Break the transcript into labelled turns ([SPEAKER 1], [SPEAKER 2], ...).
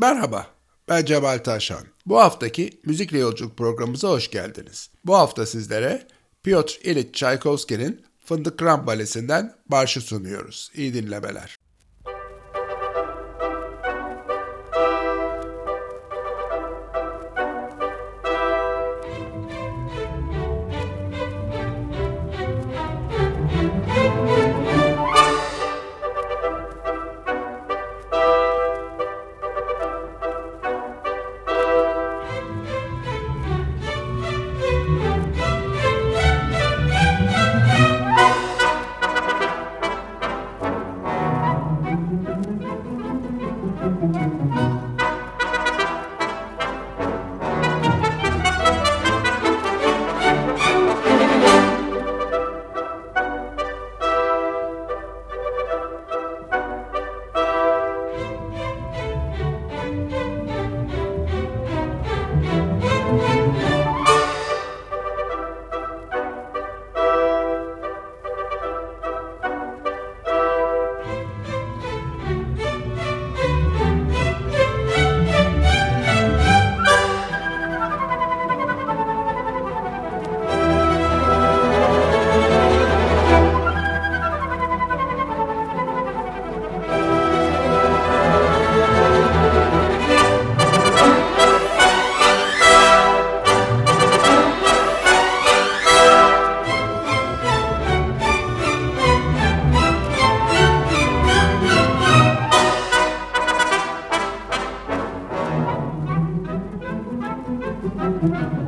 [SPEAKER 1] Merhaba, ben Cemal Taşan. Bu haftaki Müzikle Yolculuk programımıza hoş geldiniz. Bu hafta sizlere Piotr İliç Tchaikovsky'nin Fındık Kram Balesi'nden marşı sunuyoruz. İyi dinlemeler.
[SPEAKER 2] Música